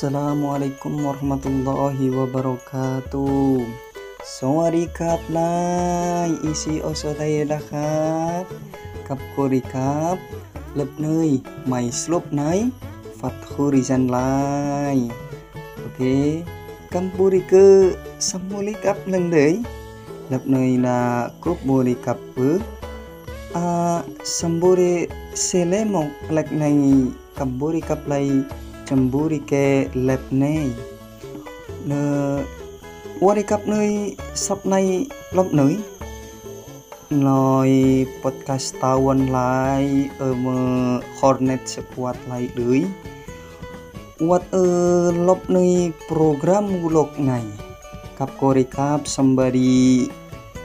Assalamualaikum warahmatullahi wabarakatuh สวัสดีครับนายอีซีโอโซไทยนะครับกับโคริครับเล็บเนยไม่สลบไหนฟัดคูริจันไลโอเคกัมพูริเกอสมุลิกับหนึ่งเลยเล็บเนยนะกรุบบุริกับเปออ่าสมบูริเซเลมอกเล็กในกัมพูริกับไล cemburi Jamburique Lepnei. Nơ World Cup nơi sắp nay lắm nơi. Nói podcast tawon lại ở mơ Hornet sẽ quạt lại đưới. Quạt ở lọc nơi program gulok này. Cặp Coricap somebody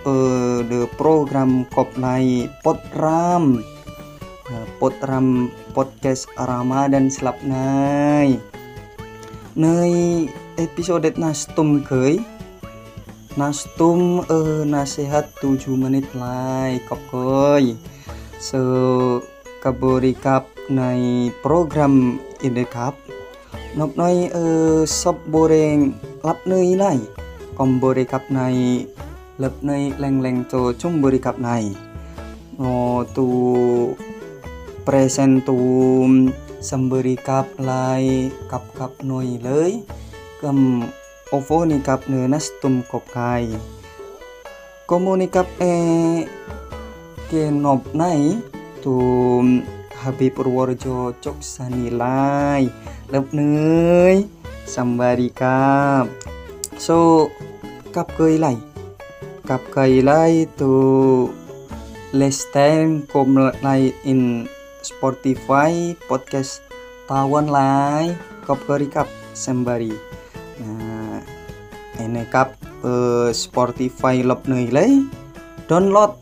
ở the program cop này podcast potram podcast Ramadan selap nai nai episode nastum kei nastum eh nasihat 7 menit lai kop koi so kabori kap nai program ide kap nop nai eh sop boreng lap nai lai kom bori kap nai lep nai leng leng to chung borikap nai ตู เปรเซนตูมสัมบริกับลายกับกับหน่อยเลยกัมโอโฟนิกับเนื้อนัสตุมกบไก่กมูนิกับเอเกนอบไนตูมฮับิปรวรโจจกสานิลายเล็บเนยสัมบริกับโซกับเกยไหลกับเกยไหลตูเลสเตนกมไหลอิน Spotify podcast Tawon Lai Kop Kap Sembari. Nah ini kap uh, Spotify lop nui lai download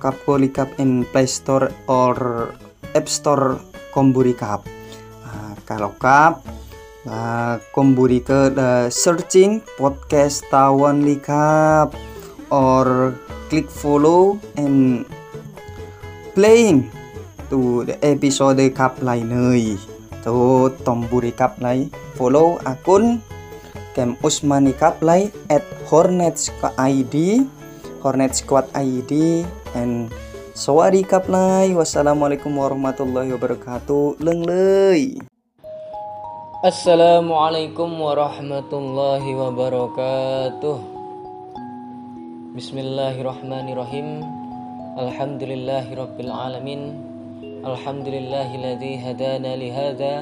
kap kap in Play Store or App Store Komburi Kap. Nah, kalau kap uh, Komburi ke the searching podcast Tawon Likap or click follow and playing tu episode kap lai nơi tu tomburi kap lai. Follow akun kem usmani kap lai at hornets id hornet squad id and sawari kap lai. Wassalamualaikum warahmatullahi wabarakatuh. Leng lei. Assalamualaikum warahmatullahi wabarakatuh. Bismillahirrahmanirrahim. Alhamdulillahirabbil alamin الحمد لله الذي هدانا لهذا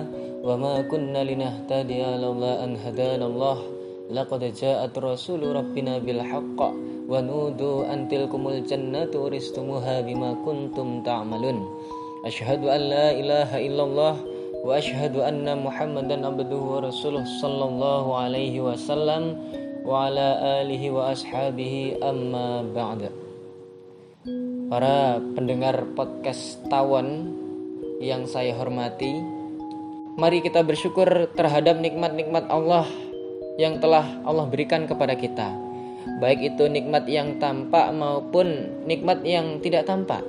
وما كنا لنهتدي لولا أن هدانا الله. لقد جاءت رسول ربنا بالحق ونودوا أن تلكم الجنة ورستموها بما كنتم تعملون. أشهد أن لا إله إلا الله وأشهد أن محمدا عبده ورسوله صلى الله عليه وسلم وعلى آله وأصحابه أما بعد. Para pendengar podcast Tawon yang saya hormati. Mari kita bersyukur terhadap nikmat-nikmat Allah yang telah Allah berikan kepada kita. Baik itu nikmat yang tampak maupun nikmat yang tidak tampak.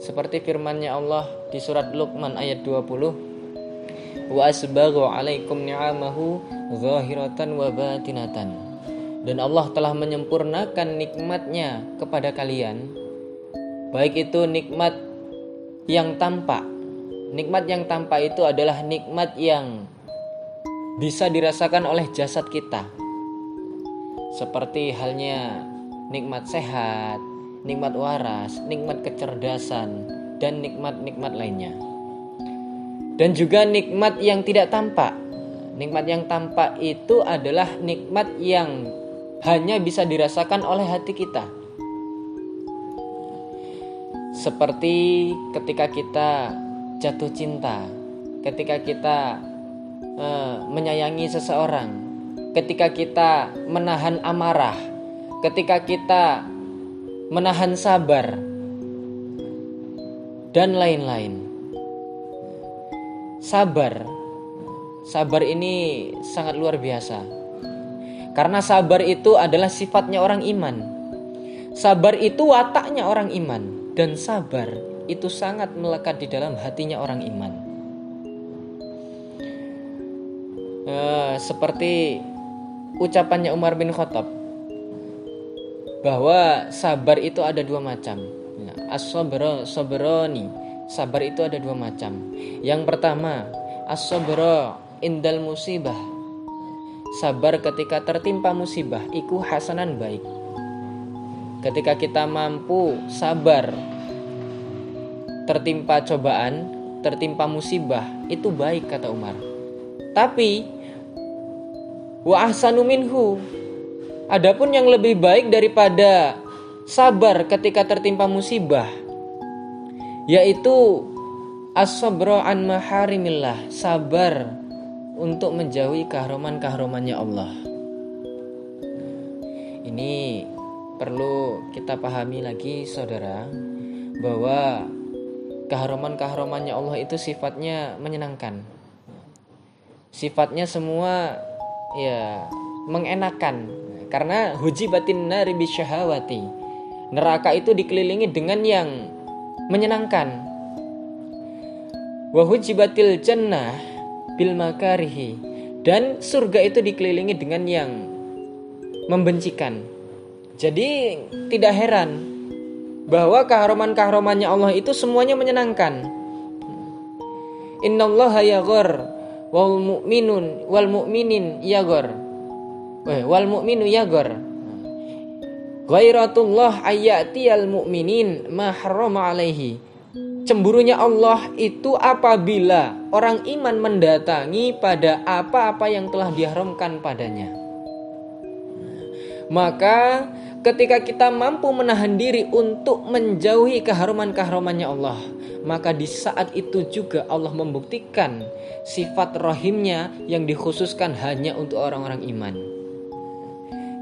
Seperti firman-Nya Allah di surat Luqman ayat 20. Wa asbaghu alaikum ni'amahu zahiratan wa batinatan. Dan Allah telah menyempurnakan nikmatnya kepada kalian Baik itu nikmat yang tampak. Nikmat yang tampak itu adalah nikmat yang bisa dirasakan oleh jasad kita. Seperti halnya nikmat sehat, nikmat waras, nikmat kecerdasan, dan nikmat-nikmat lainnya. Dan juga nikmat yang tidak tampak. Nikmat yang tampak itu adalah nikmat yang hanya bisa dirasakan oleh hati kita seperti ketika kita jatuh cinta, ketika kita uh, menyayangi seseorang, ketika kita menahan amarah, ketika kita menahan sabar, dan lain-lain. Sabar, sabar ini sangat luar biasa, karena sabar itu adalah sifatnya orang iman. Sabar itu wataknya orang iman dan sabar itu sangat melekat di dalam hatinya orang iman. eh, seperti ucapannya Umar bin Khattab bahwa sabar itu ada dua macam. Nah, as-sabra sabrani. Sabar itu ada dua macam. Yang pertama, as-sabra indal musibah. Sabar ketika tertimpa musibah iku hasanan baik. Ketika kita mampu sabar tertimpa cobaan, tertimpa musibah, itu baik kata Umar. Tapi wa ahsanu minhu Adapun yang lebih baik daripada sabar ketika tertimpa musibah yaitu as-sabra an maharimillah, sabar untuk menjauhi kahroman-kahromannya Allah. Ini perlu kita pahami lagi saudara bahwa kahroman-kahromannya Allah itu sifatnya menyenangkan. Sifatnya semua ya mengenakan karena hujibatin nari bisyahawati. Neraka itu dikelilingi dengan yang menyenangkan. Wa hujibatil jannah bil makarihi. Dan surga itu dikelilingi dengan yang membencikan. Jadi tidak heran bahwa keharuman-keharumannya Allah itu semuanya menyenangkan. Innallaha yaghar wal mu'minun wal mu'minin yaghar Eh, wal mu'minu yagor. Ghairatullah al mu'minin ma alaihi. Cemburunya Allah itu apabila orang iman mendatangi pada apa-apa yang telah diharamkan padanya. Maka ketika kita mampu menahan diri untuk menjauhi keharuman-keharumannya Allah, maka di saat itu juga Allah membuktikan sifat rahimnya yang dikhususkan hanya untuk orang-orang iman.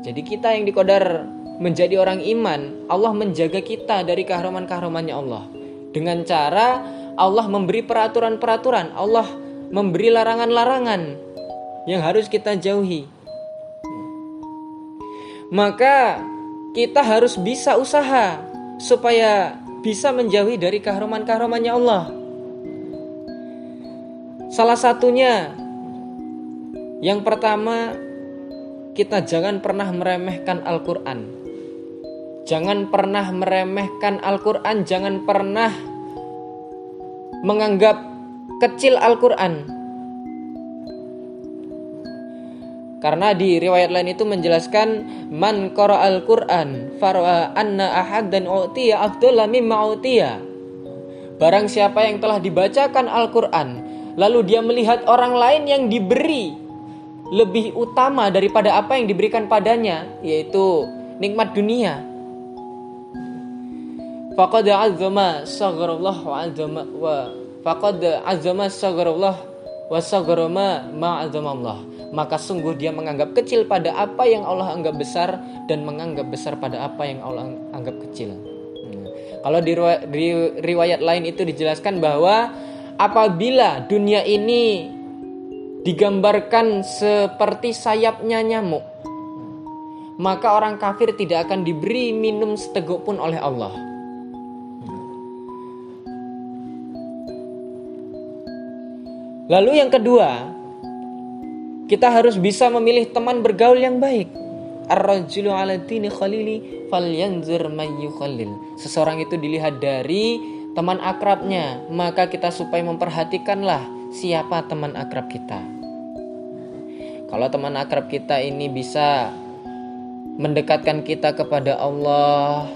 Jadi kita yang dikodar menjadi orang iman, Allah menjaga kita dari kahraman-kahramannya Allah. Dengan cara Allah memberi peraturan-peraturan, Allah memberi larangan-larangan yang harus kita jauhi. Maka kita harus bisa usaha supaya bisa menjauhi dari kahraman-kahramannya Allah. Salah satunya yang pertama kita jangan pernah meremehkan Al-Quran. Jangan pernah meremehkan Al-Quran, jangan pernah menganggap kecil Al-Quran. Karena di riwayat lain itu menjelaskan man qara al-Qur'an farwa anna ahad dan utiya afdalla mimma utiya. Barang siapa yang telah dibacakan Al-Qur'an lalu dia melihat orang lain yang diberi lebih utama daripada apa yang diberikan padanya yaitu nikmat dunia faqad azama sagarullah wa azama wa faqad azama sagarullah wa sagarama ma Allah maka sungguh dia menganggap kecil pada apa yang Allah anggap besar dan menganggap besar pada apa yang Allah anggap kecil hmm. kalau di riwayat lain itu dijelaskan bahwa apabila dunia ini digambarkan seperti sayapnya nyamuk, maka orang kafir tidak akan diberi minum seteguk pun oleh Allah. Lalu yang kedua, kita harus bisa memilih teman bergaul yang baik. Ar-rajulu ala dini khalili falyanzur khalil. Seseorang itu dilihat dari teman akrabnya, maka kita supaya memperhatikanlah siapa teman akrab kita. Kalau teman akrab kita ini bisa mendekatkan kita kepada Allah,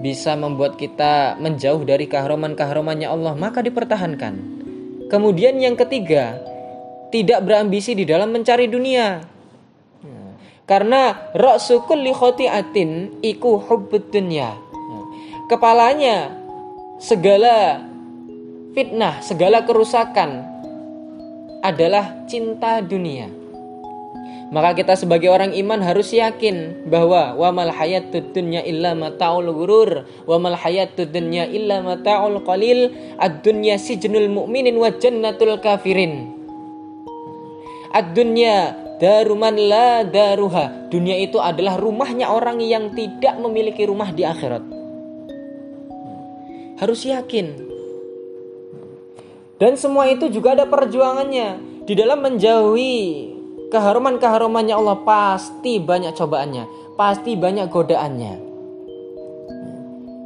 bisa membuat kita menjauh dari kahroman-kahromannya Allah, maka dipertahankan. Kemudian yang ketiga, tidak berambisi di dalam mencari dunia. Karena ra'su kulli khoti'atin iku hubbud dunya. Kepalanya segala fitnah, segala kerusakan adalah cinta dunia. Maka kita sebagai orang iman harus yakin bahwa wa mal hayatud dunya illa mataul ghurur wa mal hayatud dunya illa mataul qalil ad-dunya sijnul mu'minin wa jannatul kafirin. Ad-dunya daruman la daruha. Dunia itu adalah rumahnya orang yang tidak memiliki rumah di akhirat. Harus yakin. Dan semua itu juga ada perjuangannya di dalam menjauhi keharuman-keharumannya Allah pasti banyak cobaannya, pasti banyak godaannya.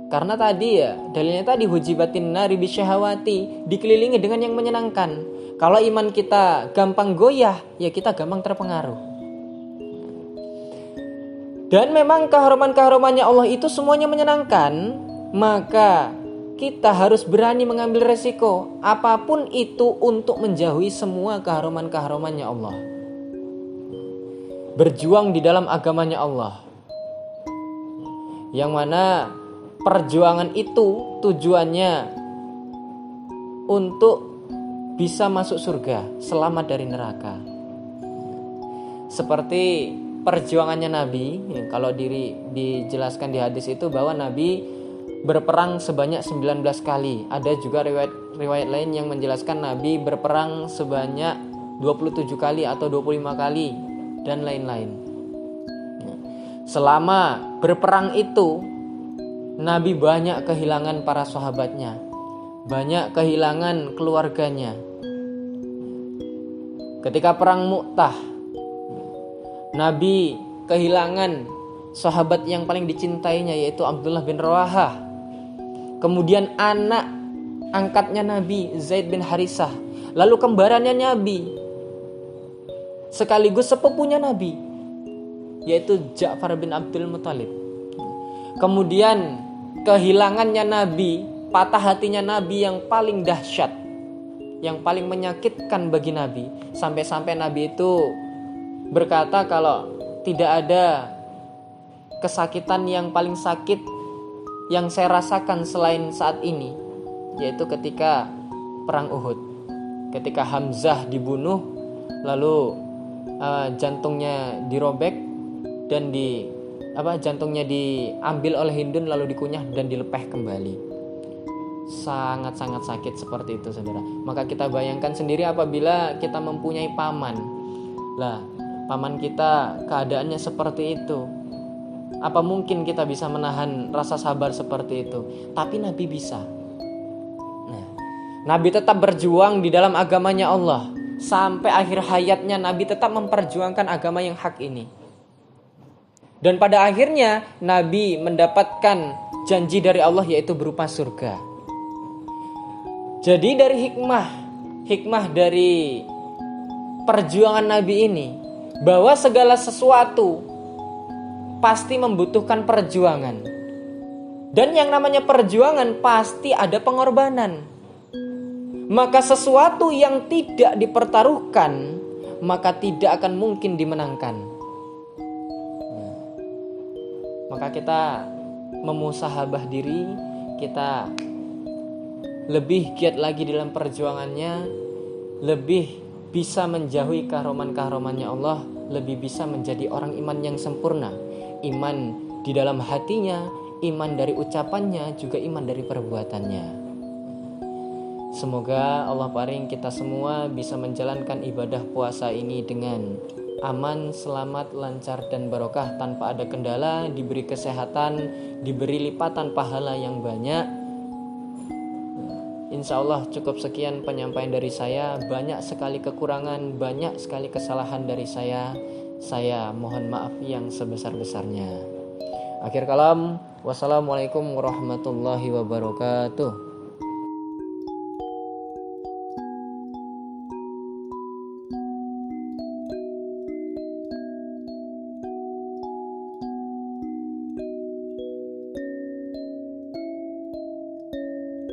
Karena tadi ya, dalilnya tadi hujibatin nari bisyahawati, dikelilingi dengan yang menyenangkan. Kalau iman kita gampang goyah, ya kita gampang terpengaruh. Dan memang keharuman-keharumannya Allah itu semuanya menyenangkan, maka kita harus berani mengambil resiko apa pun itu untuk menjauhi semua keharuman-keharumannya Allah. Berjuang di dalam agamanya Allah. Yang mana perjuangan itu tujuannya untuk bisa masuk surga, selamat dari neraka. Seperti perjuangannya Nabi, kalau diri dijelaskan di hadis itu bahwa Nabi berperang sebanyak 19 kali. Ada juga riwayat riwayat lain yang menjelaskan Nabi berperang sebanyak 27 kali atau 25 kali dan lain-lain. Selama berperang itu Nabi banyak kehilangan para sahabatnya, banyak kehilangan keluarganya. Ketika perang Mu'tah, Nabi kehilangan sahabat yang paling dicintainya yaitu Abdullah bin Rawahah. Kemudian anak angkatnya Nabi Zaid bin Harisah, lalu kembarannya Nabi sekaligus sepupunya Nabi yaitu Ja'far bin Abdul Muthalib. Kemudian kehilangannya Nabi, patah hatinya Nabi yang paling dahsyat, yang paling menyakitkan bagi Nabi, sampai-sampai Nabi itu berkata kalau tidak ada kesakitan yang paling sakit yang saya rasakan selain saat ini, yaitu ketika perang Uhud, ketika Hamzah dibunuh, lalu uh, jantungnya dirobek dan di apa jantungnya diambil oleh Hindun lalu dikunyah dan dilepeh kembali. Sangat-sangat sakit seperti itu saudara. Maka kita bayangkan sendiri apabila kita mempunyai paman. Lah paman kita keadaannya seperti itu. Apa mungkin kita bisa menahan rasa sabar seperti itu? Tapi Nabi bisa. Nah, Nabi tetap berjuang di dalam agamanya Allah. Sampai akhir hayatnya Nabi tetap memperjuangkan agama yang hak ini. Dan pada akhirnya Nabi mendapatkan janji dari Allah yaitu berupa surga. Jadi dari hikmah hikmah dari perjuangan Nabi ini bahwa segala sesuatu pasti membutuhkan perjuangan. Dan yang namanya perjuangan pasti ada pengorbanan. Maka sesuatu yang tidak dipertaruhkan maka tidak akan mungkin dimenangkan. Maka kita memusahabah diri, kita lebih giat lagi dalam perjuangannya, lebih bisa menjauhi kahroman-kahromannya Allah, lebih bisa menjadi orang iman yang sempurna. Iman di dalam hatinya, iman dari ucapannya, juga iman dari perbuatannya. Semoga Allah paring kita semua bisa menjalankan ibadah puasa ini dengan aman, selamat, lancar, dan barokah tanpa ada kendala, diberi kesehatan, diberi lipatan pahala yang banyak. Insya Allah cukup sekian penyampaian dari saya. Banyak sekali kekurangan, banyak sekali kesalahan dari saya. Saya mohon maaf yang sebesar-besarnya. Akhir kalam, wassalamualaikum warahmatullahi wabarakatuh.